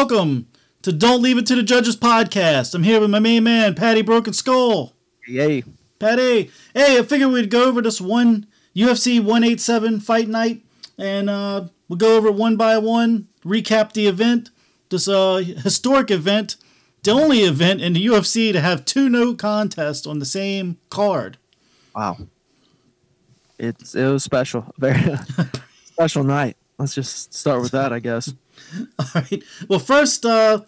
welcome to Don't Leave It to the Judges podcast. I'm here with my main man, Patty Broken Skull. Yay. Patty, hey, I figured we'd go over this one UFC 187 fight night and uh, we'll go over one by one, recap the event, this uh, historic event, the only event in the UFC to have two no contests on the same card. Wow. It's it was special. Very special night. Let's just start with that, I guess. All right. Well, first, uh,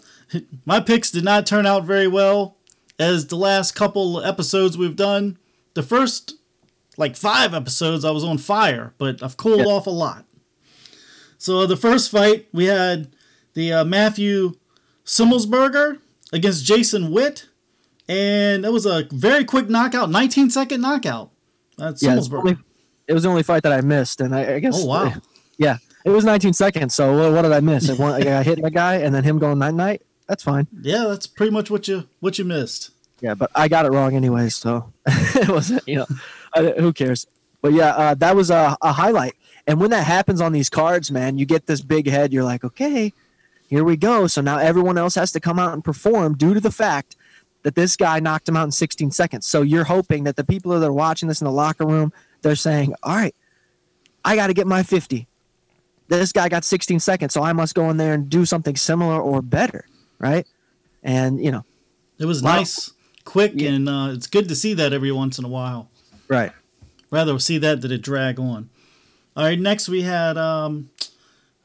my picks did not turn out very well, as the last couple episodes we've done. The first, like five episodes, I was on fire, but I've cooled Yeah. off a lot. So the first fight we had the uh, Matthew Semelsberger against Jason Witt, and it was a very quick knockout, 19 second knockout. That's Yeah, Semelsberger. it was the only fight that I missed, and I, I guess. Oh, wow. Yeah, it was 19 seconds. So what, what did I miss? I, won, I hit my guy, and then him going night night. That's fine. Yeah, that's pretty much what you what you missed. Yeah, but I got it wrong anyway, so it wasn't. You know, I, who cares? But yeah, uh, that was a, a highlight. And when that happens on these cards, man, you get this big head. You're like, okay, here we go. So now everyone else has to come out and perform due to the fact that this guy knocked him out in 16 seconds. So you're hoping that the people that are watching this in the locker room, they're saying, all right, I got to get my 50. This guy got 16 seconds, so I must go in there and do something similar or better, right? And you know, It was Wow. nice, quick, Yeah. and uh, it's good to see that every once in a while. right. Rather see that than it drag on. All right, next we had um,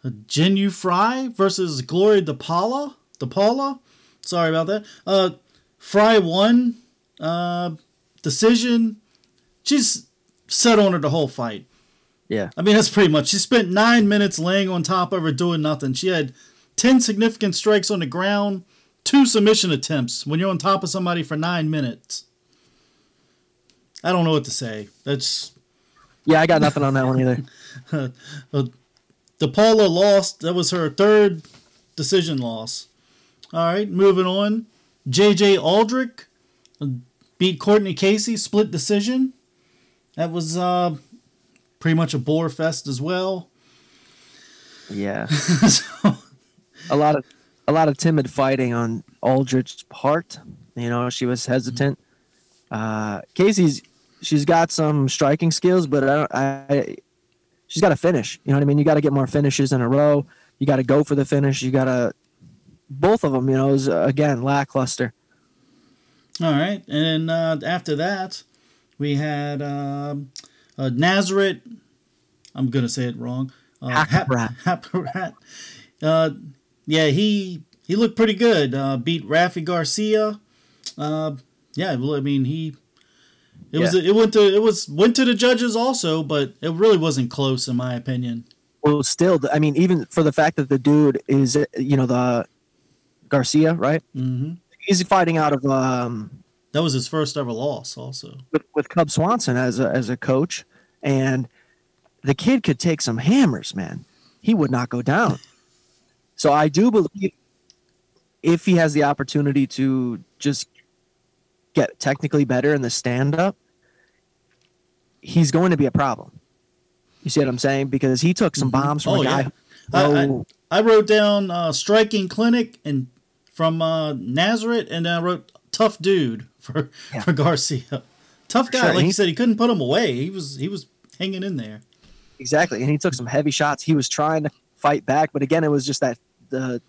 Jinh Yu Frey versus Glory DePaula. DePaula, sorry about that. Uh, Frey won. Uh, decision. She's set on her the whole fight. Yeah. I mean, that's pretty much. She spent nine minutes laying on top of her doing nothing. She had 10 significant strikes on the ground, two submission attempts when you're on top of somebody for nine minutes. I don't know what to say. That's. Yeah, I got nothing on that one either. DePaula lost. That was her third decision loss. All right, moving on. JJ Aldrich beat Cortney Casey, split decision. That was uh, pretty much a bore fest as well. Yeah, so, a lot of a lot of timid fighting on Aldrich's part. You know, she was hesitant. Uh, Casey's she's got some striking skills, but I, don't, I she's got to finish. You know what I mean? You got to get more finishes in a row. You got to go for the finish. You got to both of them. You know, is uh, again lackluster. All right, and uh, after that, we had um, uh, Nazareth. I'm gonna say it wrong. Uh, Hap- Haprat. Haprat. Uh, yeah, he he looked pretty good. Uh, beat Rafa Garcia. Uh, yeah, well, I mean he. It was it went to it was went to the judges also, but it really wasn't close in my opinion. Well, still, I mean, even for the fact that the dude is, uh, you know, the Garcia, right? hmm He's fighting out of um, That was his first ever loss, also. with, with Cub Swanson as a, as a coach, and the kid could take some hammers, man. He would not go down. So I do believe if he has the opportunity to just get technically better in the stand up, he's going to be a problem. You see what I'm saying? Because he took some Mhm. bombs from Oh, a guy. yeah. who- I- I- I wrote down uh, striking clinic and from uh, Nazareth, and I wrote tough dude for Yeah. for Garcia. Tough guy, sure, like he- you said, he couldn't put him away. He was he was hanging in there. Exactly, and he took some heavy shots. He was trying to fight back, but again, it was just that the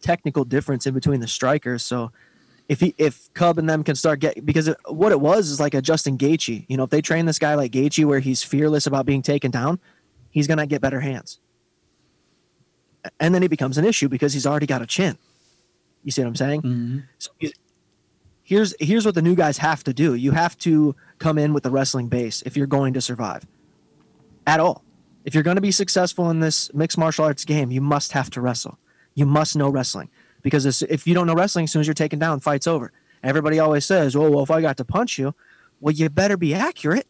technical difference in between the strikers. So if he if Cub and them can start get because it, what it was is like a Justin Gaethje. You know, if they train this guy like Gaethje, where he's fearless about being taken down, he's gonna get better hands. And then it becomes an issue because he's already got a chin. You see what I'm saying? Mm-hmm. So he's- here's here's what the new guys have to do. You have to come in with the wrestling base if you're going to survive. At all. If you're going to be successful in this mixed martial arts game, you must have to wrestle. You must know wrestling because if you don't know wrestling, as soon as you're taken down, fight's over. Everybody always says, "Oh, well, if I got to punch you, well, you better be accurate."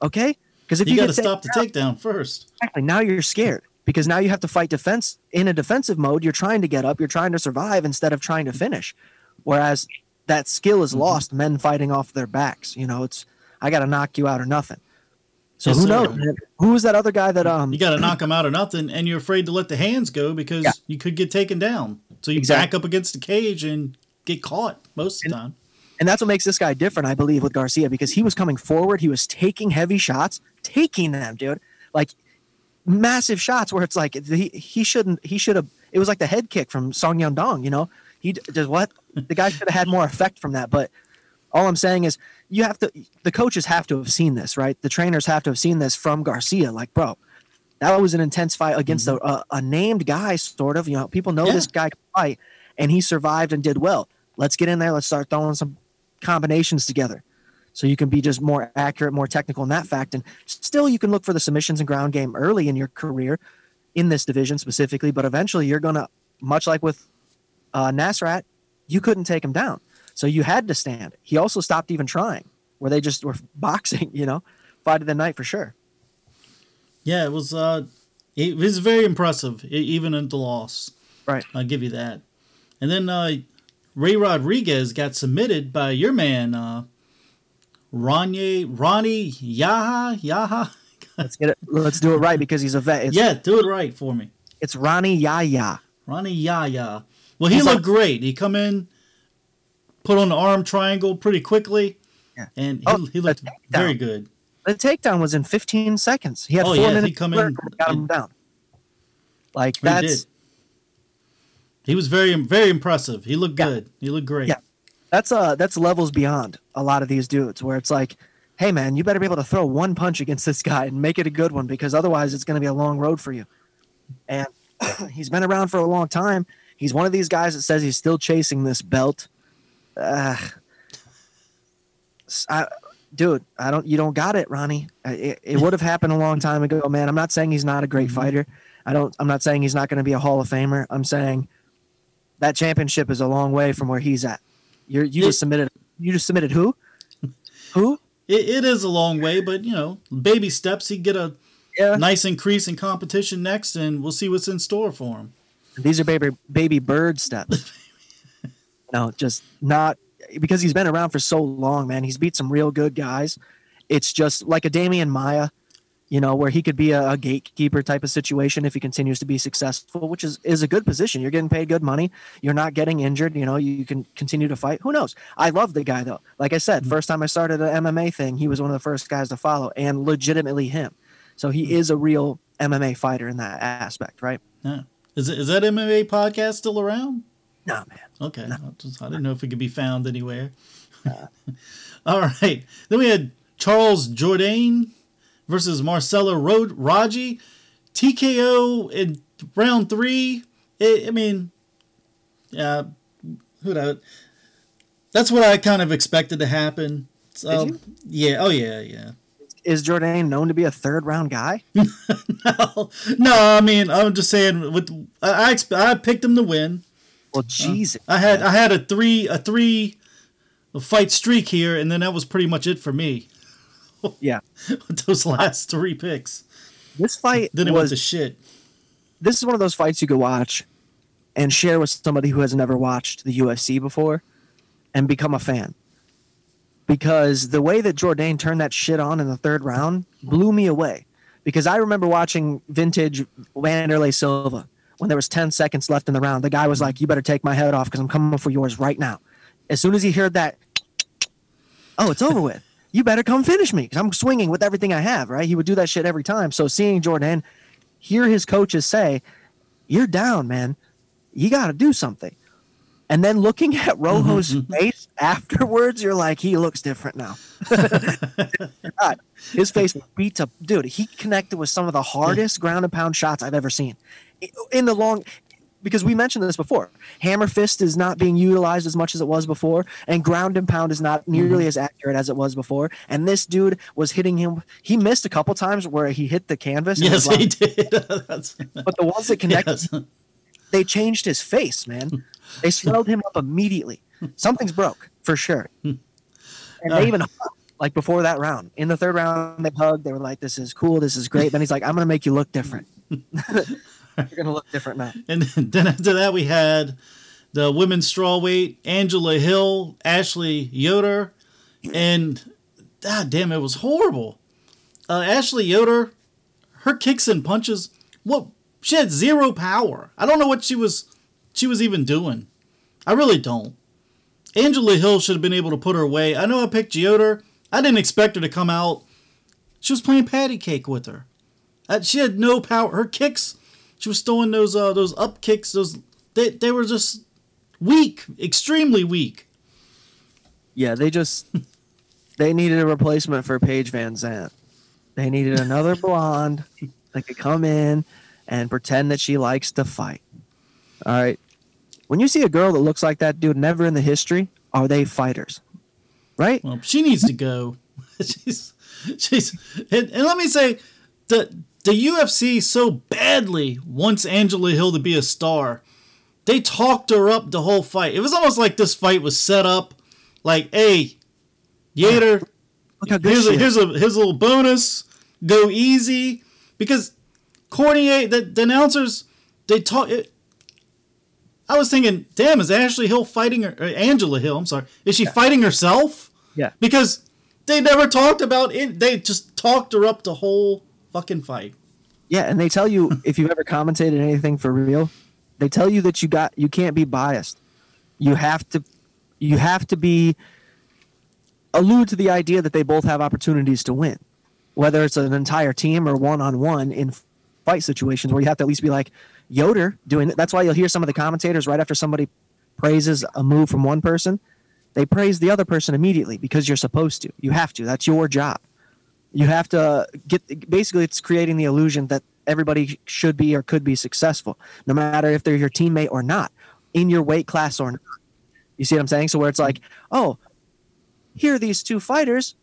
Okay? Because if You, you, got to stop the takedown first. Exactly. Now you're scared because now you have to fight defense in a defensive mode. You're trying to get up, you're trying to survive instead of trying to finish. Whereas that skill is Mhm. lost, men fighting off their backs. You know, it's I got to knock you out or nothing. So Yes, who knows? Who was that other guy that um? You got to knock him out or nothing, and you're afraid to let the hands go because Yeah. you could get taken down. So you Exactly. back up against the cage and get caught most of the time. And that's what makes this guy different, I believe, with Garcia because he was coming forward. He was taking heavy shots, taking them, dude. Like massive shots where it's like he, he shouldn't, he should have, it was like the head kick from Song Dong, you know? He does what? The guy should have had more effect from that. But all I'm saying is you have to, the coaches have to have seen this, right? The trainers have to have seen this from Garcia. Like, bro, that was an intense fight against a, a, a named guy, sort of. You know, people know Yeah. this guy can fight, and he survived and did well. Let's get in there. Let's start throwing some combinations together, so you can be just more accurate, more technical in that fact. And still, you can look for the submissions and ground game early in your career, in this division specifically. But eventually, you're gonna, much like with uh, Nasrat, you couldn't take him down, so you had to stand. He also stopped even trying, where they just were boxing. You know, fight of the night for sure. Yeah, it was. Uh, it was very impressive, even in the loss. Right. I'll give you that. And then uh, Ray Rodriguez got submitted by your man, uh, Ronnie Ronnie Yaha Yaha. Let's get it. Let's do it right because he's a vet. It's, yeah, do it right for me, it's Rani Yahya. Rani Yahya. Well, he He's looked great. He come in, put on the arm triangle pretty quickly, Yeah. and he, Oh, he looked very good. The takedown was in 15 seconds. He had Oh, four yeah, he come in and got him down. Like He that's did. He was very very impressive. He looked Yeah. good. He looked great. Yeah. that's uh that's levels beyond a lot of these dudes where it's like, hey man, you better be able to throw one punch against this guy and make it a good one because otherwise it's going to be a long road for you. And he's been around for a long time. He's one of these guys that says he's still chasing this belt. Uh, I, dude, I don't. You don't got it, Ronnie. It, it would have happened a long time ago, man. I'm not saying he's not a great Mhm. fighter. I don't. I'm not saying he's not going to be a Hall of Famer. I'm saying that championship is a long way from where he's at. You're, you just submitted. You just submitted who? Who? It, it is a long way, but you know, baby steps. He get a Yeah. nice increase in competition next, and we'll see what's in store for him. These are baby baby bird steps. no, just not because he's been around for so long, man. He's beat some real good guys. It's just like a Demian Maia, you know, where he could be a, a gatekeeper type of situation if he continues to be successful, which is is a good position. You're getting paid good money. You're not getting injured. You know, you can continue to fight. Who knows? I love the guy though. Like I said, mm-hmm. first time I started an MMA thing, he was one of the first guys to follow, and legitimately him. So he mm-hmm. is a real MMA fighter in that aspect, right? Yeah. Is it, is that MMA podcast still around? Nah, man. Okay, I, just, I didn't know if it could be found anywhere. All right, then we had Charles Jourdain versus Marcelo Rod- Raji, TKO in round three. I I mean, yeah, who knows? That's what I kind of expected to happen. So, you? yeah, oh yeah, yeah. Is Jourdain known to be a third round guy? no, no, I mean, I'm just saying. With I, I, I picked him to win. Well, Jesus. Uh, I had I had a three a three fight streak here, and then that was pretty much it for me. Yeah. with those last three picks. This fight Then it went was to shit. this is one of those fights you could watch and share with somebody who has never watched the UFC before and become a fan. Because the way that Jourdain turned that shit on in the third round blew me away. Because I remember watching vintage Wanderlei Silva when there was 10 seconds left in the round. The guy was like, "You better take my head off because I'm coming for yours right now." As soon as he heard that, oh, it's over with. You better come finish me because I'm swinging with everything I have. Right? He would do that shit every time. So seeing Jourdain hear his coaches say, "You're down, man. You got to do something." And then looking at mm-hmm. Rojo's mm-hmm. face afterwards, you're like, he looks different now. God, his face beats up, dude. He connected with some of the hardest ground and pound shots I've ever seen in the long. Because we mentioned this before, hammer fist is not being utilized as much as it was before, and ground and pound is not nearly mm-hmm. as accurate as it was before. And this dude was hitting him. He missed a couple times where he hit the canvas. Yes, like- he did. But the ones that connected, yes. they changed his face, man. They swelled him up immediately. something's broke for sure. and Uh. they even like before that round in the third round they hugged. They were like, "This is cool. This is great." Then he's like, "I'm gonna make you look different. You're gonna look different now." And then after that, we had the women's strawweight Angela Hill, Ashley Yoder, and god damn, it was horrible. Uh, Ashley Yoder, her kicks and punches, what she had zero power. I don't know what she was she was even doing. I really don't. Angela Hill should have been able to put her away. I know I picked Yoder. I didn't expect her to come out. She was playing patty cake with her. Uh, she had no power. Her kicks, she was throwing those uh, those up kicks. Those they they were just weak, extremely weak. Yeah, they just they needed a replacement for Paige VanZant. They needed another blonde that could come in and pretend that she likes to fight. All right. When you see a girl that looks like that, dude, never in the history are they fighters. Right? Well, she needs to go. she's she's and, and let me say the the UFC so badly wants Angela Hill to be a star. They talked her up the whole fight. It was almost like this fight was set up. Like, hey, Yater, Look how good here's a, here's a here's a little bonus. Go easy because Cormier, the, the announcers, they talk. It, I was thinking, damn, is Ashley Hill fighting her? Or Angela Hill, I'm sorry, is she fighting herself? Yeah. Because they never talked about it. They just talked her up the whole fucking fight. Yeah, and they tell you if you've ever commentated anything for real, they tell you that you got you can't be biased. You have to you have to be allude to the idea that they both have opportunities to win. Whether it's an entire team or one on one in fight situations where you have to at least be like Yoder doing. That's why you'll hear some of the commentators right after somebody praises a move from one person, they praise the other person immediately because you're supposed to. You have to. That's your job you have to get basically it's creating the illusion that everybody should be or could be successful no matter if they're your teammate or not in your weight class or not you see what i'm saying so where it's like oh here are these two fighters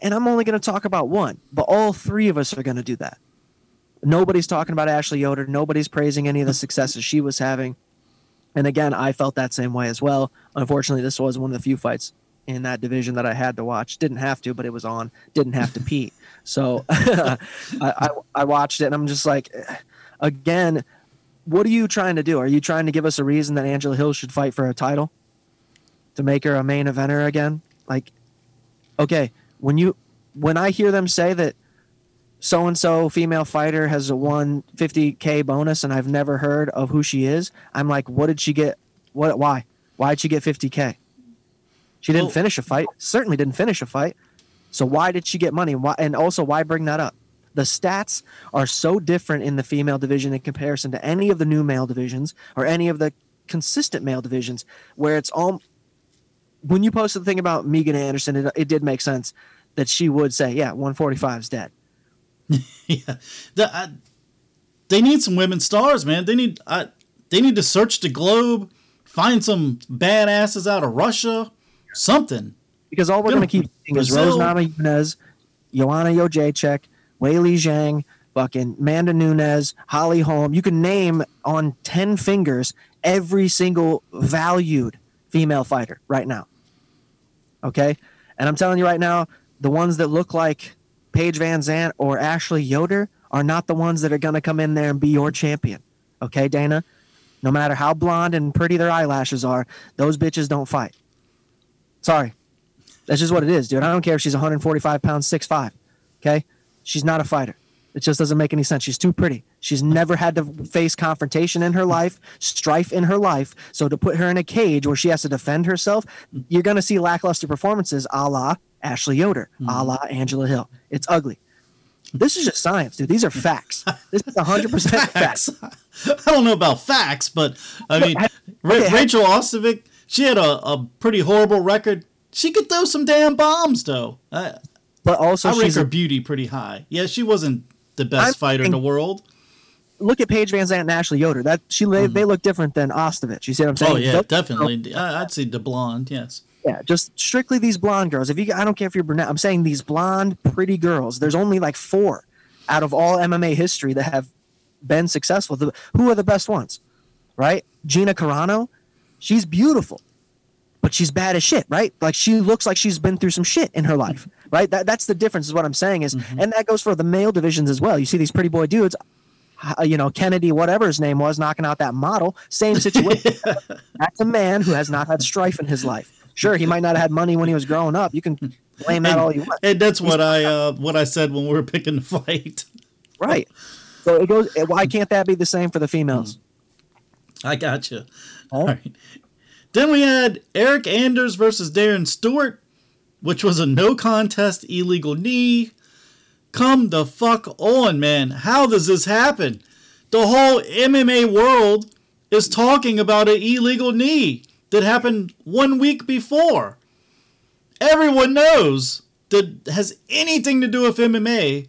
and i'm only going to talk about one but all three of us are going to do that nobody's talking about ashley yoder nobody's praising any of the successes she was having and again i felt that same way as well unfortunately this was one of the few fights in that division that I had to watch. Didn't have to, but it was on. Didn't have to pee. So I, I, I watched it and I'm just like, again, what are you trying to do? Are you trying to give us a reason that Angela Hill should fight for a title? To make her a main eventer again? Like, okay, when you when I hear them say that so and so female fighter has a 150k bonus and I've never heard of who she is, I'm like, what did she get? What? Why? Why did she get 50k? She didn't Well- finish a fight. Certainly didn't finish a fight. So why did she get money? Why? And also, why bring that up? The stats are so different in the female division in comparison to any of the new male divisions or any of the consistent male divisions, where it's all. When you posted the thing about Megan Anderson, it, it did make sense that she would say, "Yeah, 145 is dead." yeah, the, I, they need some women stars, man. They need I, they need to search the globe, find some badasses out of Russia, something. because all we're going to keep seeing is. Rose Namajunas, Joanna Jacek, Weili Zhang, fucking Manda Nunes, Holly Holm. You can name on 10 fingers every single valued female fighter right now. Okay? And I'm telling you right now, the ones that look like Paige VanZant or Ashley Yoder are not the ones that are going to come in there and be your champion. Okay, Dana? No matter how blonde and pretty their eyelashes are, those bitches don't fight. Sorry. That's just what it is, dude. I don't care if she's 145 pounds, 6'5. Okay? She's not a fighter. It just doesn't make any sense. She's too pretty. She's never had to face confrontation in her life, strife in her life. So to put her in a cage where she has to defend herself, you're going to see lackluster performances a la Ashley Yoder, a la Angela Hill. It's ugly. This is just science, dude. These are facts. This is 100% facts. I don't know about facts, but I mean, Ra- okay, ha- Rachel Ostovich, she had a, a pretty horrible record. She could throw some damn bombs, though. I, But also, I rank her a, beauty pretty high. Yeah, she wasn't the best I'm fighter in the world. look at Paige VanZant and Ashley Yoder. That she they, they look different than Ostovich. You see what I'm saying? Mm-hmm. Oh yeah, Those- definitely. I, I'd say the blonde. Yes. Yeah, just strictly these blonde girls. If you, I don't care if you're brunette. I'm saying these blonde, pretty girls. There's only like four out of all MMA history that have been successful. The, who are the best ones? Right? Gina Carano, she's beautiful, but she's bad as shit, right? Like she looks like she's been through some shit in her life, right? That, that's the difference, is what I'm saying is, and that goes for the male divisions as well. You see these pretty boy dudes, uh, you know, Kennedy, whatever his name was, knocking out that model. Same situation. that's a man who has not had strife in his life. Sure, he might not have had money when he was growing up. You can blame that all you want. And that's what I uh, what I said when we were picking the fight. Right. So it goes. Why can't that be the same for the females? I got you. Huh? All right. Then we had Eryk Anders versus Darren Stewart, which was a no contest illegal knee. Come the fuck on, man. How does this happen? The whole MMA world is talking about an illegal knee that happened one week before. Everyone knows that has anything to do with MMA.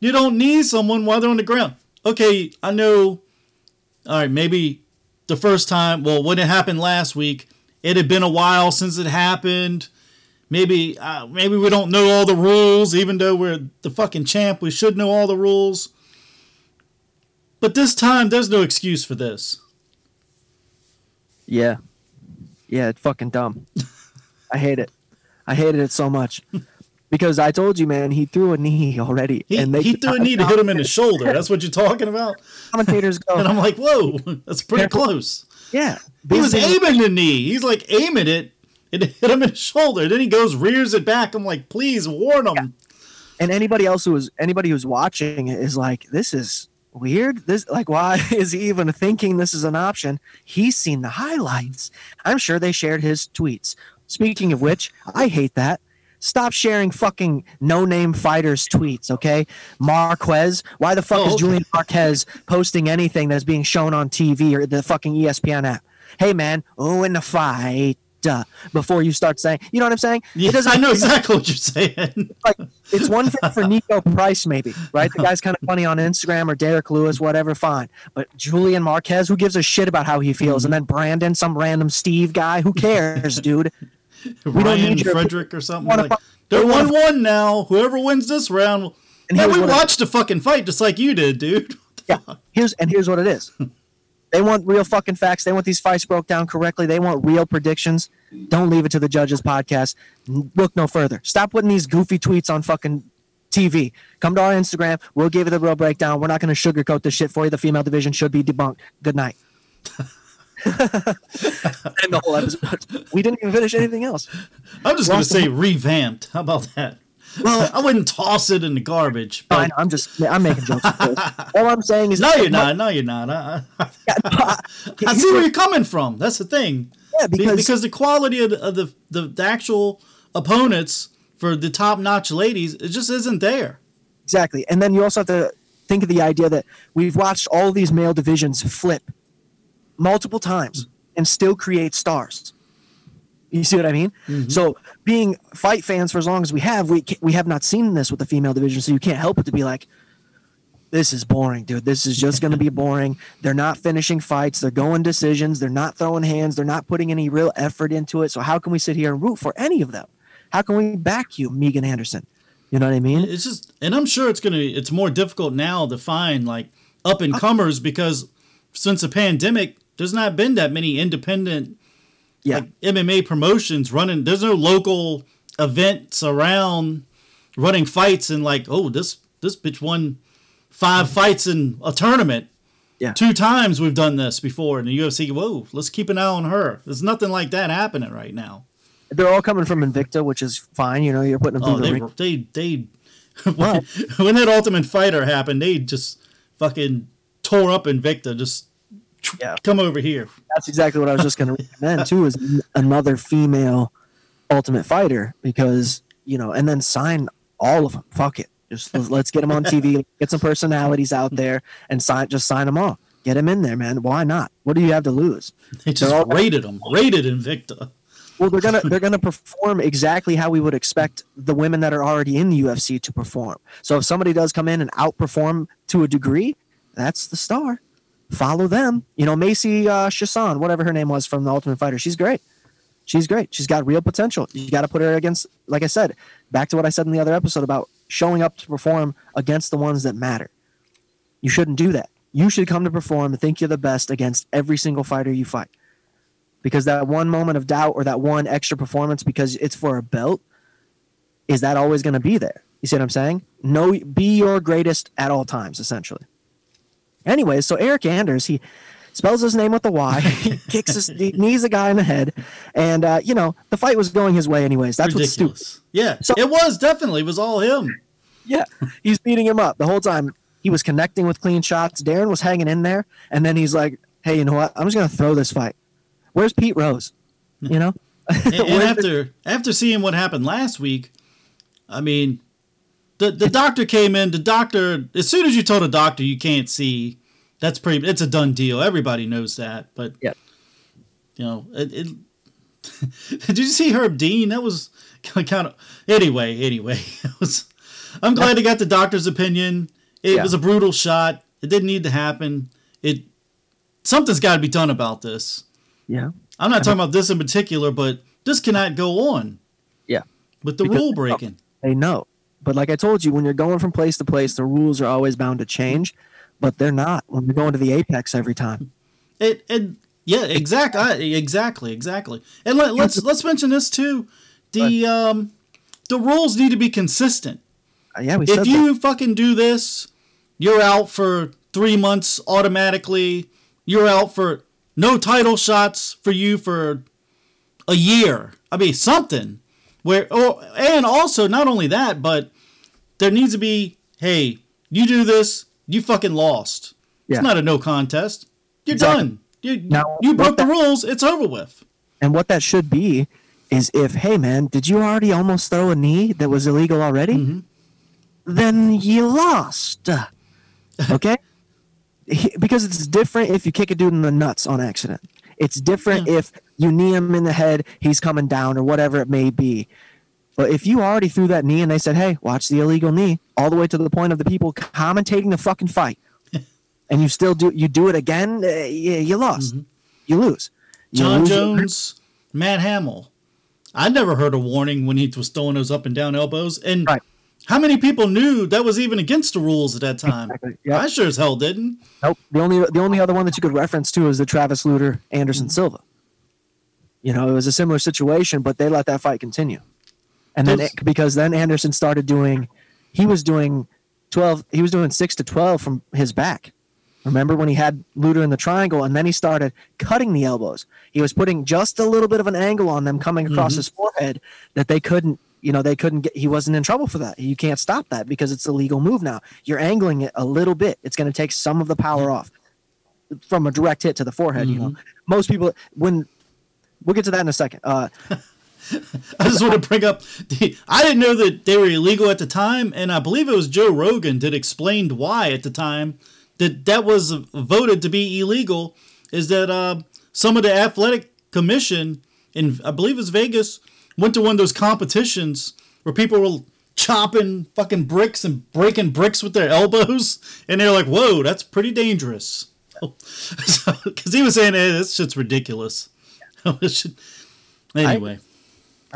You don't need someone while they're on the ground. Okay, I know. All right, maybe the first time, well, when it happened last week, it had been a while since it happened. Maybe, uh, maybe we don't know all the rules, even though we're the fucking champ. We should know all the rules. But this time, there's no excuse for this. Yeah. Yeah, it's fucking dumb. I hate it. I hated it so much. Because I told you, man, he threw a knee already. He, and they he threw a knee to hit him in the shoulder. That's what you're talking about. commentators go, And I'm like, whoa, that's pretty close. yeah. He was aiming the knee. He's like aiming it. It hit him in the shoulder. Then he goes, rears it back. I'm like, please warn him. and anybody else who was anybody who's watching is like, this is weird. This like, why is he even thinking this is an option? He's seen the highlights. I'm sure they shared his tweets. Speaking of which, I hate that. Stop sharing fucking no-name fighters' tweets, okay? Marquez, why the fuck Oh, is okay. Julian Marquez posting anything that's being shown on TV or the fucking ESPN app? Hey man, oh in the fight. Uh, before you start saying, you know what I'm saying? Yeah, I know exactly what you're saying. like it's one thing for Niko Price, maybe, right? The guy's kind of funny on Instagram or Derrick Lewis, whatever, fine. But Julian Marquez, who gives a shit about how he feels? And then Brandon, some random Steve guy, who cares, dude? don't Ryan need your- Frederick or something. Like, they're one one now. Whoever wins this round. And yeah, we watched the fucking fight just like you did, dude. Yeah. Here's and here's what it is. They want real fucking facts. They want these fights broke down correctly. They want real predictions. Don't leave it to the judges podcast. Look no further. Stop putting these goofy tweets on fucking TV. Come to our Instagram. We'll give you the real breakdown. We're not going to sugarcoat this shit for you. The female division should be debunked. Good night. and the whole episode. We didn't even finish anything else. I'm just gonna say revamped. How about that? Well, I wouldn't toss it in the garbage. But I'm just I'm making jokes. All I'm saying is no, you're not. No, you're not. Uh, uh. I, I, I I see where you're coming from. That's the thing. Yeah, because, because the quality of, the, of the, the the actual opponents for the top notch ladies, it just isn't there. Exactly. And then you also have to think of the idea that we've watched all these male divisions flip multiple times and still create stars. You see what I mean? Mm-hmm. So, being fight fans for as long as we have, we we have not seen this with the female division, so you can't help but to be like, "This is boring, dude. This is just going to be boring. They're not finishing fights. They're going decisions. They're not throwing hands. They're not putting any real effort into it. So, how can we sit here and root for any of them? How can we back you, Megan Anderson? You know what I mean? It's just, and I'm sure it's gonna, it's more difficult now to find like up and uh, comers because since the pandemic, there's not been that many independent Yeah. like MMA promotions running. There's no local events around running fights and like, oh, this this bitch won five fights in a tournament. Yeah. Two times we've done this before in the UFC. Whoa, let's keep an eye on her. There's nothing like that happening right now. They're all coming from Invicta, which is fine. You know, you're putting them Oh, through the they ring. were- they they when, when that Ultimate Fighter happened, they just fucking tore up Invicta. Just Yeah. come over here. That's exactly what I was just going to recommend too. Is another female Ultimate Fighter because you know, and then sign all of them. Fuck it, just let's- let's get them on TV. Get some personalities out there and sign. Just sign them all. Get them in there, man. Why not? What do you have to lose? They just all- rated them, rated Invicta. Well, they're gonna they're gonna perform exactly how we would expect the women that are already in the UFC to perform. So if somebody does come in and outperform to a degree, that's the star. Follow them. You know, Macy uh, Chiasson, whatever her name was from the Ultimate Fighter, she's great. She's great. She's got real potential. You got to put her against, like I said, back to what I said in the other episode about showing up to perform against the ones that matter. You shouldn't do that. You should come to perform and think you're the best against every single fighter you fight. because that one moment of doubt or that one extra performance because it's for a belt, is that always going to be there? You see what I'm saying? No, be your greatest at all times, essentially. Anyways, so Eryk Anders, he spells his name with a Y, he kicks his, he knees a guy in the head, and uh, you know the fight was going his way anyways. That's what's stupid. Ridiculous. Yeah, So- it was definitely. It was all him. Yeah, he's beating him up the whole time. He was connecting with clean shots. Darren was hanging in there, and then he's like, "Hey, you know what? I'm just gonna throw this fight. Where's Pete Rose? You know, And, and after after seeing what happened last week, I mean, the the doctor came in. The doctor, as soon as you told a doctor you can't see, that's pretty. It's a done deal. Everybody knows that. But Yeah. you know, it. it did you see Herb Dean? That was kind of anyway. Anyway, it was. I'm glad they got the doctor's opinion. It Yeah. was a brutal shot. It didn't need to happen. It something's got to be done about this. yeah, I'm not talking about this in particular, but this cannot go on yeah." with the Because- rule breaking. They know. But like I told you, when you're going from place to place, the rules are always bound to change. But they're not when you're going to the apex every time. It and yeah, exactly, exactly, exactly. And let, let's let's mention this too. The um, the rules need to be consistent. Uh, yeah, we If you fucking do this, you're out for three months automatically. You're out for no title shots for you for a year. I mean something where or and also not only that, but there needs to be hey, you do this, you fucking lost. Yeah. It's not a no contest. You're Exactly. done. You, Now, you broke the that- rules. It's over with. And what that should be is if, hey man, did you already almost throw a knee that was illegal already? Mm-hmm. Then you lost. Okay? Because it's different if you kick a dude in the nuts on accident. It's different Yeah. if you knee him in the head, he's coming down, or whatever it may be. But if you already threw that knee and they said, hey, watch the illegal knee, all the way to the point of the people commentating the fucking fight, and you still do you do it again, uh, you, you lost. You lose. You Mm-hmm. John lose- Jones, Matt Hamill. I never heard a warning when he was throwing those up and down elbows. And Right. how many people knew that was even against the rules at that time? Exactly, yeah. I sure as hell didn't. Nope. The only the only other one that you could reference to is the Travis Lutter Anderson Silva. You know, it was a similar situation, but they let that fight continue. And then it, because then Anderson started doing, he was doing twelve. He was doing six to twelve from his back. Remember when he had Lutter in the triangle, and then he started cutting the elbows. He was putting just a little bit of an angle on them coming across Mhm. his forehead that they couldn't. You know, they couldn't get. He wasn't in trouble for that. You can't stop that because it's a legal move now. You're angling it a little bit. It's going to take some of the power off from a direct hit to the forehead. You know, most people when we'll get to that in a second. Uh, I just want to bring up the. I didn't know that they were illegal at the time, and I believe it was Joe Rogan that explained why at the time that that was voted to be illegal. Is that uh, some of the athletic commission in I believe it's Vegas went to one of those competitions where people were chopping fucking bricks and breaking bricks with their elbows, and they're like, "Whoa, that's pretty dangerous." Because he was saying, "Hey, this shit's ridiculous." Anyway. I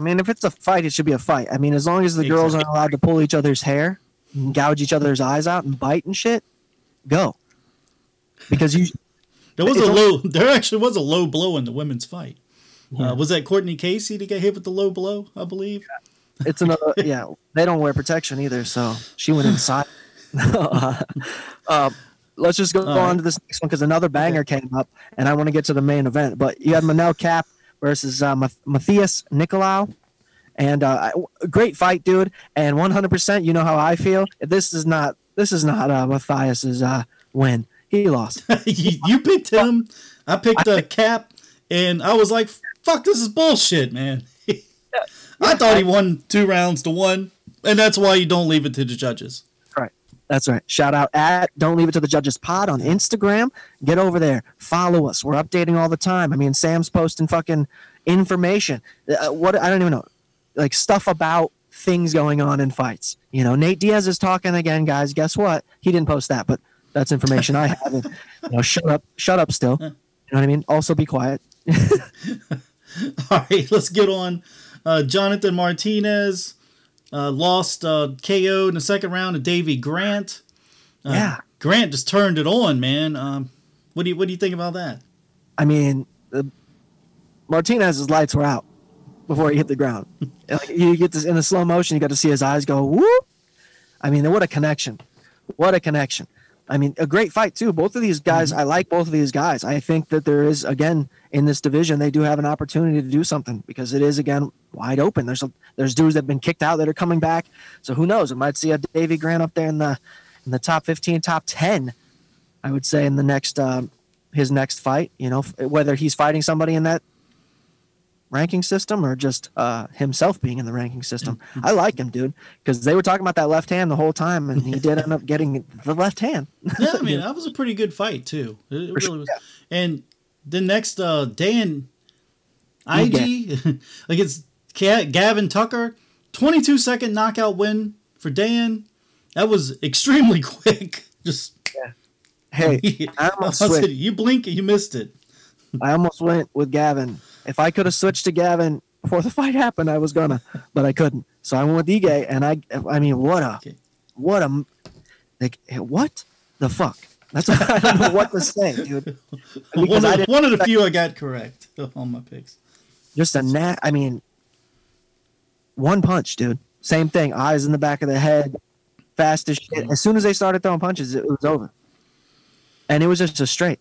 mean, if it's a fight, it should be a fight. I mean, as long as the girls aren't allowed to pull each other's hair, and gouge each other's eyes out, and bite and shit, go. Because you, There was a low. There actually was a low blow in the women's fight. Yeah. Uh, was that Cortney Casey to get hit with the low blow? I believe. it's another. yeah, they don't wear protection either, so she went inside. uh, uh, let's just go All on right. to this next one because another banger came up, and I want to get to the main event. But you had Manel Kape versus uh, Matheus Nicolau. And uh, great fight, dude. And 100%, you know how I feel. This is not this is not uh, Matheus's uh, win. He lost. you, you picked him. I picked a cap, and I was like, "Fuck, this is bullshit, man." I thought he won two rounds to one, and that's why you don't leave it to the judges. That's right. Shout out at Don't Leave It to the Judges Pod on Instagram. Get over there. Follow us. We're updating all the time. I mean, Sam's posting fucking information. Uh, what I don't even know, like stuff about things going on in fights. You know, Nate Diaz is talking again, guys. Guess what? He didn't post that, but that's information I have. And, you know, shut up. Shut up. Still. You know what I mean? Also, be quiet. All right, let's get on. Uh, Jonathan Martinez uh, lost uh, KO in the second round to Davey Grant. Uh, Yeah. Grant just turned it on, man. Um, what do you what do you think about that? I mean, uh, Martinez's lights were out before he hit the ground. like, you get this in the slow motion, you got to see his eyes go whoop. I mean, what a connection! What a connection! I mean, a great fight too. Both of these guys, I like both of these guys. I think that there is again in this division, they do have an opportunity to do something because it is again wide open. There's a, there's dudes that have been kicked out that are coming back. So who knows? We might see a Davey Grant up there in the in the top 15, top 10. I would say in the next um, his next fight. You know, whether he's fighting somebody in that ranking system or just uh, himself being in the ranking system. I like him, dude, because they were talking about that left hand the whole time, and he did end up getting the left hand. yeah, I mean that was a pretty good fight too. It, it really sure, was. yeah. And the next uh, Dan Ige, like it's Gavin Tucker, 22 second knockout win for Dan. That was extremely quick. Just Hey, I almost I said, you blink, you missed it. I almost went with Gavin. If I could have switched to Gavin before the fight happened, I was gonna, but I couldn't. So I went with Ige, and I, I mean, what a, Okay. what a, like, what the fuck? That's what, I don't know what to say, dude. One of, one of the few I got correct on my picks. just a nat. I mean, one punch, dude. Same thing. Eyes in the back of the head, fast as shit. As soon as they started throwing punches, it was over. And it was just a straight.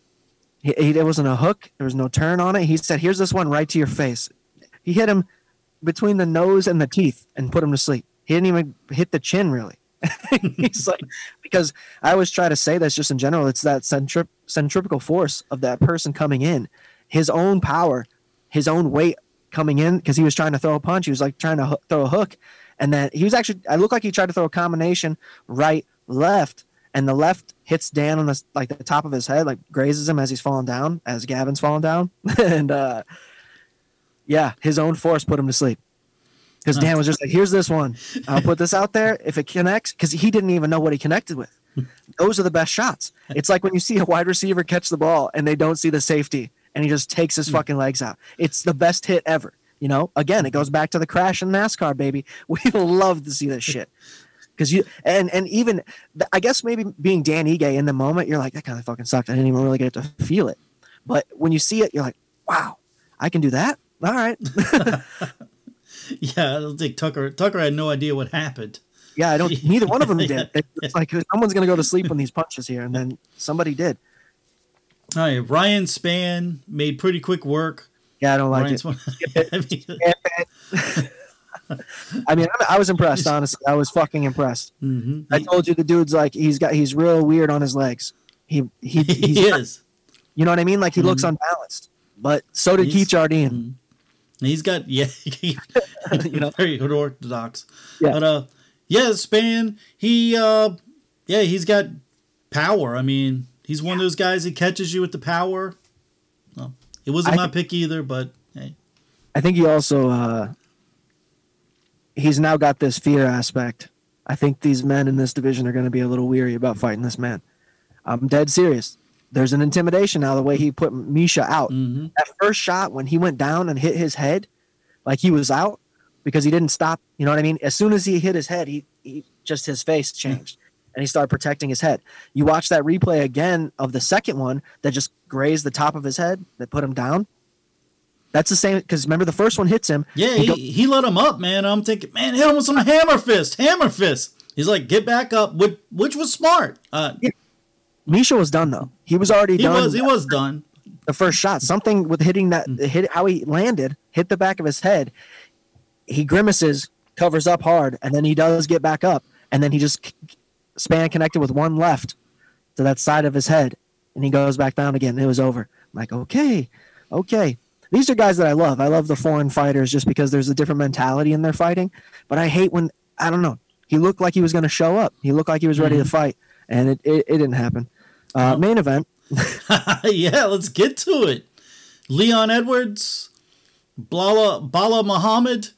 He, he, there wasn't a hook. There was no turn on it. He said, "Here's this one right to your face." He hit him between the nose and the teeth and put him to sleep. He didn't even hit the chin really. He's like, because I always try to say this just in general. It's that centrip- centripetal force of that person coming in, his own power, his own weight coming in because he was trying to throw a punch. He was like trying to hoo- throw a hook, and then he was actually. I looked like he tried to throw a combination right left, and the left hits Dan on the like the top of his head, like grazes him as he's falling down, as Gavin's falling down, and uh, yeah, his own force put him to sleep. Because Dan was just like, "Here's this one. I'll put this out there. If it connects, because he didn't even know what he connected with. Those are the best shots. It's like when you see a wide receiver catch the ball and they don't see the safety, and he just takes his hmm. fucking legs out. It's the best hit ever. You know, again, it goes back to the crash in NASCAR, baby. We love to see this shit. Because you and and even I guess maybe being Dan Ige in the moment, you're like that kind of fucking sucked. I didn't even really get to feel it. But when you see it, you're like, wow, I can do that. All right. Yeah, I don't think Tucker Tucker had no idea what happened. yeah, I don't. Neither one of them did. It's like someone's gonna go to sleep on these punches here, and then somebody did. All right, Ryan Spann made pretty quick work. Yeah, I don't like Ryan it. Spann, I mean, I mean, I, I was impressed. Honestly, I was fucking impressed. mhm. I told you the dude's like he's got he's real weird on his legs. He he he, he's, is. you know what I mean? Like he looks unbalanced. But so did He's- Keith Jardine. He's got yeah, You know? very orthodox. Yeah. But uh, yeah, Spann. He uh, yeah, he's got power. I mean, he's one of those guys that catches you with the power. Well, it wasn't I my pick either, but hey, I think he also uh he's now got this fear aspect. I think these men in this division are going to be a little weary about fighting this man. I'm dead serious. There's an intimidation now the way he put Misha out. hmm That first shot when he went down and hit his head, like he was out because he didn't stop. You know what I mean? As soon as he hit his head, he, he just his face changed and he started protecting his head. You watch that replay again of the second one that just grazed the top of his head that put him down. That's the same because remember the first one hits him. yeah, he he, go- he let him up, man. I'm thinking, man, hit him with some hammer fist, hammer fist. He's like, get back up, which, which was smart. Uh, Misha was done though. He was already he done. was he was done. the first shot. Something with hitting that hit how he landed, hit the back of his head. He grimaces, covers up hard, and then he does get back up, and then he just Spann connected with one left to that side of his head, and he goes back down again. It was over. I'm like, okay, okay. These are guys that I love. I love the foreign fighters just because there's a different mentality in their fighting. But I hate when I don't know. He looked like he was going to show up. He looked like he was ready to fight, and it, it, it didn't happen. Uh, main event. yeah, let's get to it. Leon Edwards, Bala, Bala Muhammad,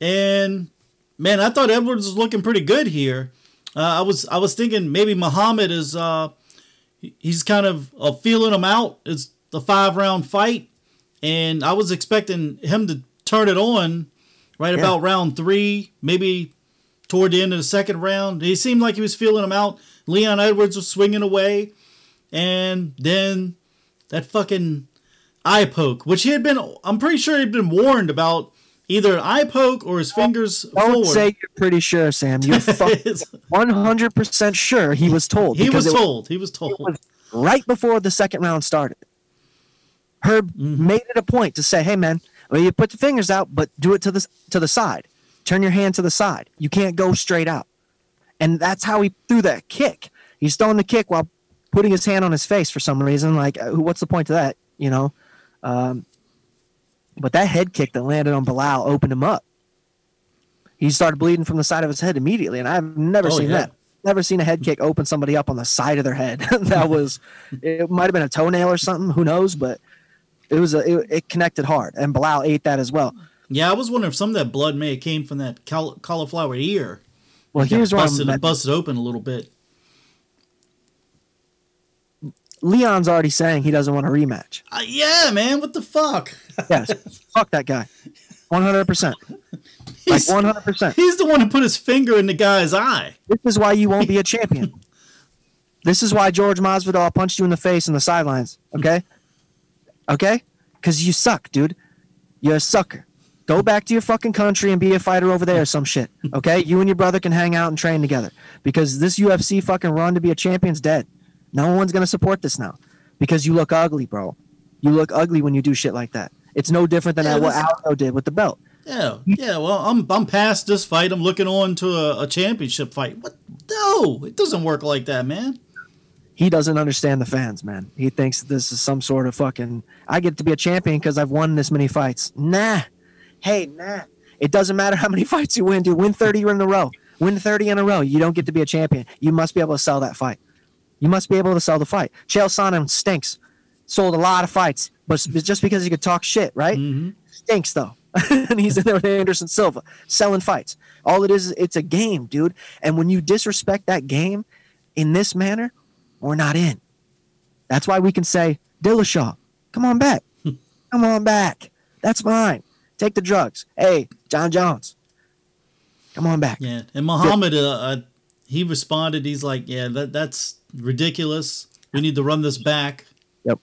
and man, I thought Edwards was looking pretty good here. Uh, I was I was thinking maybe Muhammad is uh, he's kind of uh, feeling him out. It's the five round fight, and I was expecting him to turn it on right Yeah. about round three, maybe toward the end of the second round. He seemed like he was feeling him out. Leon Edwards was swinging away. And then that fucking eye poke, which he had been. I'm pretty sure he'd been warned about either an eye poke or his fingers Don't forward. say you're pretty sure, Sam. You're one hundred percent sure he was told. he was told. He was told. was right before the second round started. Herb Mm-hmm. made it a point to say, "Hey, man, well, you put the fingers out, but do it to the to the side. Turn your hand to the side. You can't go straight out." And that's how he threw that kick. He's throwing the kick while putting his hand on his face for some reason. Like, uh, what's the point to that? You know. Um, but that head kick that landed on Belal opened him up. He started bleeding from the side of his head immediately, and I've never Oh, seen yeah. that. Never seen a head kick open somebody up on the side of their head. that was, it might have been a toenail or something. Who knows? But it was a, it, it connected hard, and Belal ate that as well. Yeah, I was wondering if some of that blood may have came from that caul- cauliflower ear. Well, here's busted, I'm, busted open a little bit. Leon's already saying he doesn't want a rematch. Uh, yeah, man, what the fuck? Yes, fuck that guy, one hundred percent, like He's, one hundred percent. he's the one who put his finger in the guy's eye. This is why you won't be a champion. this is why George Masvidal punched you in the face in the sidelines. Okay, okay, because you suck, dude. You're a sucker. Go back to your fucking country and be a fighter over there or some shit. Okay, you and your brother can hang out and train together because this UFC fucking run to be a champion's dead. No one's gonna support this now because you look ugly, bro. You look ugly when you do shit like that. It's no different than Yeah, what Aldo did with the belt. Yeah, yeah. Well, I'm I'm past this fight. I'm looking on to a, a championship fight. What? No, it doesn't work like that, man. he doesn't understand the fans, man. He thinks this is some sort of fucking. I get to be a champion because I've won this many fights. Nah, hey, nah. It doesn't matter how many fights you win, dude. Win thirty in a row. Win thirty in a row. You don't get to be a champion. You must be able to sell that fight. You must be able to sell the fight. Chael Sonnen stinks. Sold a lot of fights, but just because he could talk shit, right? hmm Stinks though. and he's in there with Anderson Silva selling fights. All it is, is it's a game, dude. And when you disrespect that game in this manner, we're not in. That's why we can say, Dillashaw, come on back. come on back. That's fine. Take the drugs. Hey, Jon Jones, come on back. Yeah, and Muhammad, uh, uh, he responded. He's like, "Yeah, that that's ridiculous. We need to run this back." Yep.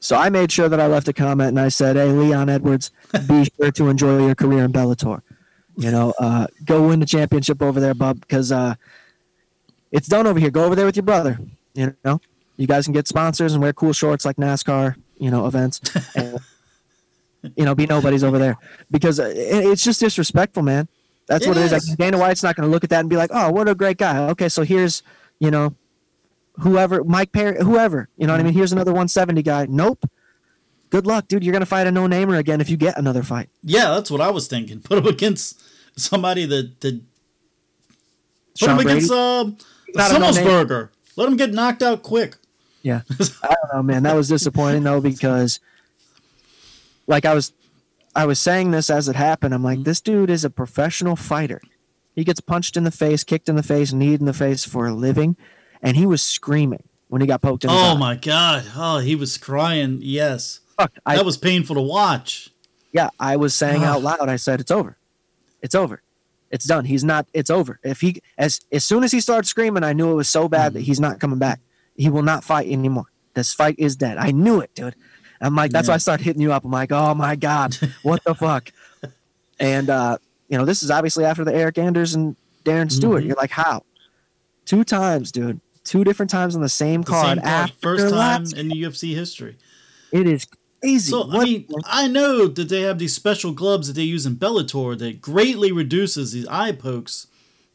So I made sure that I left a comment and I said, "Hey, Leon Edwards, be sure to enjoy your career in Bellator. You know, uh, go win the championship over there, bub, because uh, it's done over here. Go over there with your brother. You know, you guys can get sponsors and wear cool shorts like NASCAR, you know, events, and you know, be nobodies over there because uh, it- it's just disrespectful, man. That's what it is. Yes. Like, Dana White's not going to look at that and be like, "Oh, what a great guy." Okay, so here's, you know, whoever Mike Perry, whoever, you know what I mean? Here's another 170 guy. Nope. Good luck, dude. You're gonna fight a no-namer again if you get another fight. Yeah, that's what I was thinking. Put him against somebody that that put Sean him Brady. against um, Not a no-name. Semelsberger. Let him get knocked out quick. Yeah. I don't know, man. That was disappointing though because, like I was, I was saying this as it happened. I'm like, this dude is a professional fighter. He gets punched in the face, kicked in the face, kneed in the face for a living, and he was screaming when he got poked in. Oh eye. my god! Oh, he was crying. Yes, Fuck. I, that was painful to watch. yeah, I was saying out loud. I said, "It's over. It's over. It's done. He's not. It's over. If he as as soon as he started screaming, I knew it was so bad that he's not coming back. He will not fight anymore. This fight is dead. I knew it, dude. I'm like, that's Yeah. why I started hitting you up. I'm like, oh my god, what the fuck? And uh, you know, this is obviously after the Eryk Anders and Darren Stewart. Mhm. You're like, how? Two times, dude. Two different times on the same The card. same card, first time last- in the UFC history. It is crazy. So I mean, I know that they have these special gloves that they use in Bellator that greatly reduces these eye pokes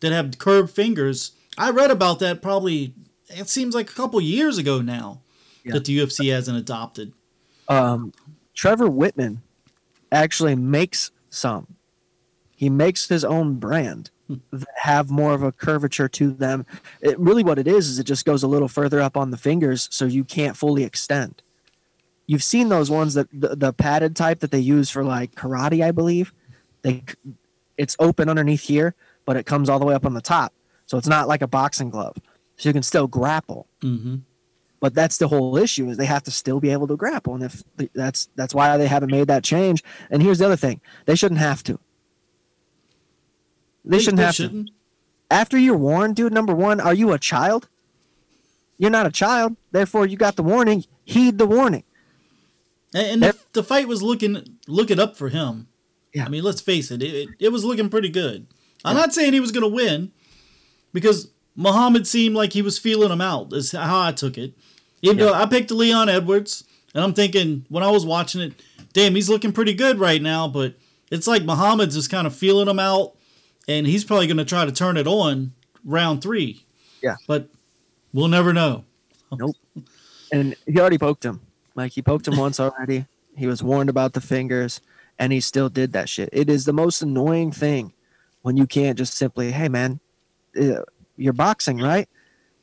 that have curved fingers. I read about that probably. It seems like a couple years ago now Yeah. that the UFC hasn't adopted. um, Trevor Wittman actually makes some. He makes his own brand that have more of a curvature to them. It really what it is is it just goes a little further up on the fingers, so you can't fully extend. You've seen those ones that the, the padded type that they use for like karate, I believe. They it's open underneath here, but it comes all the way up on the top, so it's not like a boxing glove. So you can still grapple hmm but that's the whole issue is they have to still be able to grapple and if that's that's why they haven't made that change and here's the other thing they shouldn't have to they, shouldn't have to after you're warned dude number one are you a child you're not a child therefore you got the warning heed the warning And, and the, fight was looking looking up for him. Yeah. I mean, let's face it, it, it, it was looking pretty good. I'm not saying he was going to win because Muhammad seemed like he was feeling him out, is how I took it. Even Yeah. though I picked Leon Edwards, and I'm thinking when I was watching it, damn, he's looking pretty good right now, but it's like Muhammad's just kind of feeling him out, and he's probably going to try to turn it on round three. Yeah. But we'll never know. Nope. And he already poked him. Like he poked him once already. He was warned about the fingers, and he still did that shit. It is the most annoying thing when you can't just simply, hey man, uh, you're boxing, right?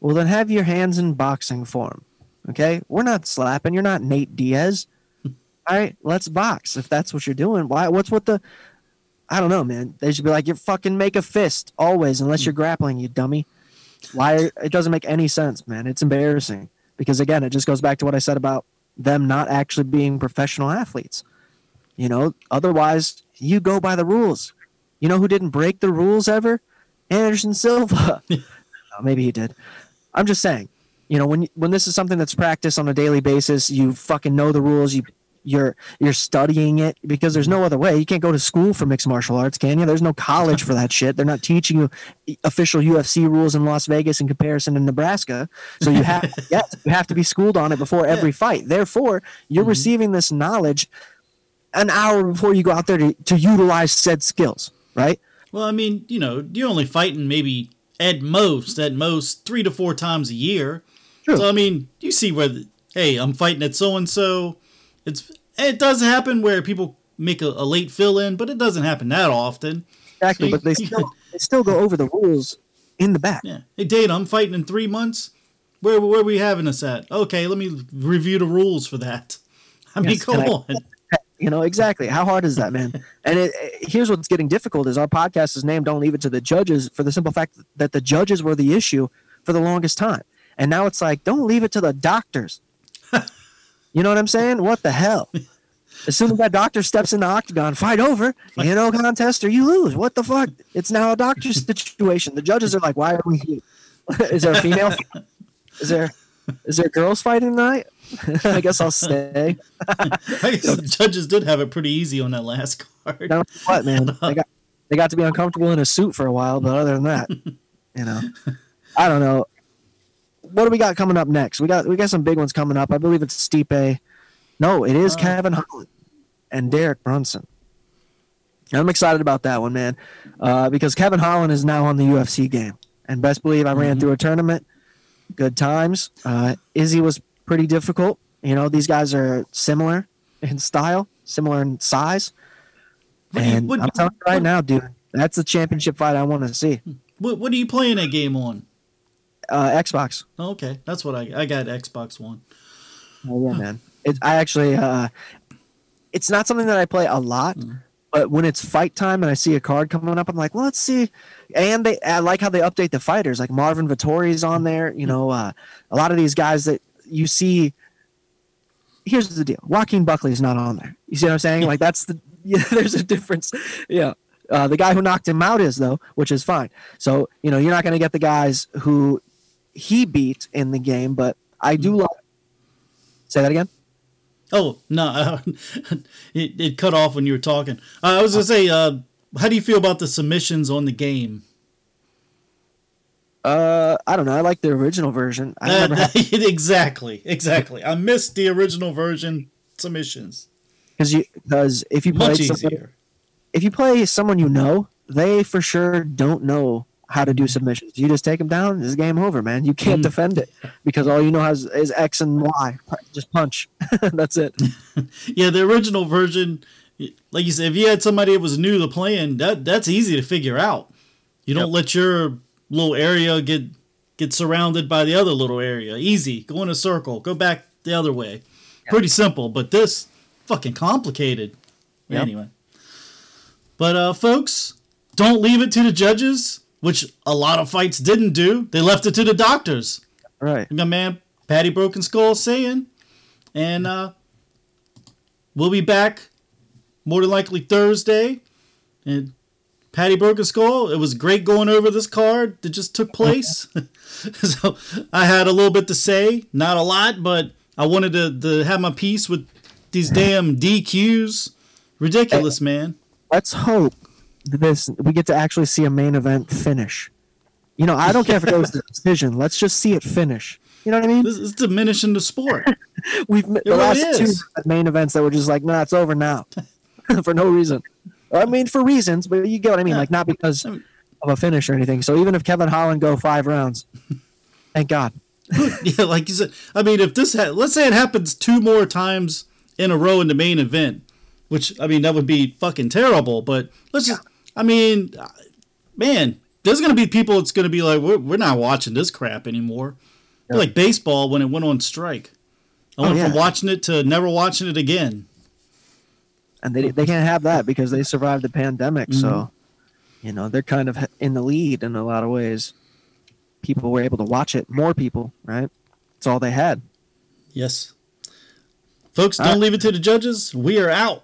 Well, then have your hands in boxing form. Okay, we're not slapping. You're not Nate Diaz. All right, let's box if that's what you're doing. Why? What's with the? I don't know, man. They should be like, you fucking make a fist always, unless hmm. you're grappling, you dummy. Why? It doesn't make any sense, man. It's embarrassing because again, it just goes back to what I said about them not actually being professional athletes. You know, otherwise you go by the rules. You know who didn't break the rules ever? Anderson Silva. Oh, maybe he did. I'm just saying. You know, when when this is something that's practiced on a daily basis, you fucking know the rules. You you're you're studying it because there's no mm-hmm. other way. You can't go to school for mixed martial arts, can you? There's no college for that shit. They're not teaching you official UFC rules in Las Vegas in comparison to Nebraska. So you have yes, you have to be schooled on it before every fight. Therefore, you're mm-hmm. receiving this knowledge an hour before you go out there to, to utilize said skills, right? Well, I mean, you know, you're only fighting maybe at most, at most, three to four times a year. True. So I mean, you see where, the, hey, I'm fighting at so and so. It's it does happen where people make a, a late fill in, but it doesn't happen that often. Exactly, So but they still they still go over the rules in the back. Yeah. Hey, Dana, I'm fighting in three months. Where where are we having us at? Okay, let me review the rules for that. I mean, Yes, come I- on. You know exactly how hard is that, man? and it, it- here's what's getting difficult: is our podcast is named "Don't Leave It to the Judges" for the simple fact that the judges were the issue for the longest time, and now it's like, don't leave it to the doctors. You know what I'm saying? What the hell? As soon as that doctor steps in the octagon, fight over, you know, contest or you lose. What the fuck? It's now a doctor situation. The judges are like, why are we here? is there a female? fight? Is there is there girls fighting tonight? I guess I'll stay. I guess the judges did have it pretty easy on that last card. What, man? They got they got to be uncomfortable in a suit for a while, but other than that, you know, I don't know. What do we got coming up next? We got we got some big ones coming up. I believe it's Stipe. No, it is Uh, Kevin Holland and Derek Brunson. I'm excited about that one, man, uh, because Kevin Holland is now on the UFC game, and best believe I ran Mhm. through a tournament. Good times. Uh, Izzy was pretty difficult. You know, these guys are similar in style, similar in size. What do you- And what- I'm telling you right what- now, dude, that's the championship fight I want to see. What, what are you playing that game on? Uh, Xbox. Oh, okay, that's what I I got Xbox One. Oh yeah, man. It, I actually, uh, it's not something that I play a lot, Mm. but when it's fight time and I see a card coming up, I'm like, well, let's see. And they, I like how they update the fighters. Like Marvin Vettori's on there. You know, uh, a lot of these guys that you see. Here's the deal: Joaquin Buckley is not on there. You see what I'm saying? Like that's the yeah. There's a difference. Yeah. Uh, the guy who knocked him out is though, which is fine. So you know you're not going to get the guys who he beat in the game, but I do like. Say that again. Oh no, uh, it, it cut off when you were talking. Uh, I was gonna say, uh, how do you feel about the submissions on the game? Uh, I don't know. I like the original version. I Uh, exactly, exactly. I missed the original version submissions. because you because if you play if you play someone you know, they for sure don't know how to do submissions. You just take them down. It's game over, man. You can't Mm. defend it because all you know has is X and Y. Just punch. That's it. Yeah, the original version, like you said, if you had somebody that was new to playing, that that's easy to figure out. You don't let your little area get get surrounded by the other little area. Easy. Go in a circle. Go back the other way. Pretty simple. But this fucking complicated. Yep. Anyway. But uh folks, don't leave it to the judges, which a lot of fights didn't do. They left it to the doctors Right. my man Patty Broken Skull saying. And uh, we'll be back more than likely Thursday. And Patty Broken Skull, it was great going over this card that just took place. so I had a little bit to say, not a lot, but I wanted to, to have my piece with these damn DQs. Ridiculous, man. let's hope this we get to actually see a main event finish. You know, I don't care if it goes to decision. Let's just see it finish. You know what I mean? This is diminishing the sport. We've the really last is. two main events that were just like, nah, it's over now, for no reason. I mean, for reasons, but you get what I mean. Like not because of a finish or anything. So even if Kevin Holland go five rounds, thank God. yeah, like you said. I mean, if this, ha- let's say it happens two more times in a row in the main event, which I mean that would be fucking terrible. But let's just, I mean, uh, man, there's gonna be people. that's gonna be like, we're, we're not watching this crap anymore. Yeah. Like baseball when it went on strike. I went Oh, from watching it to never watching it again. and they they can't have that because they survived the pandemic. Mm-hmm. So, you know, they're kind of in the lead in a lot of ways. People were able to watch it. More people, right? It's all they had. Yes, folks, don't right. leave it to the judges. We are out.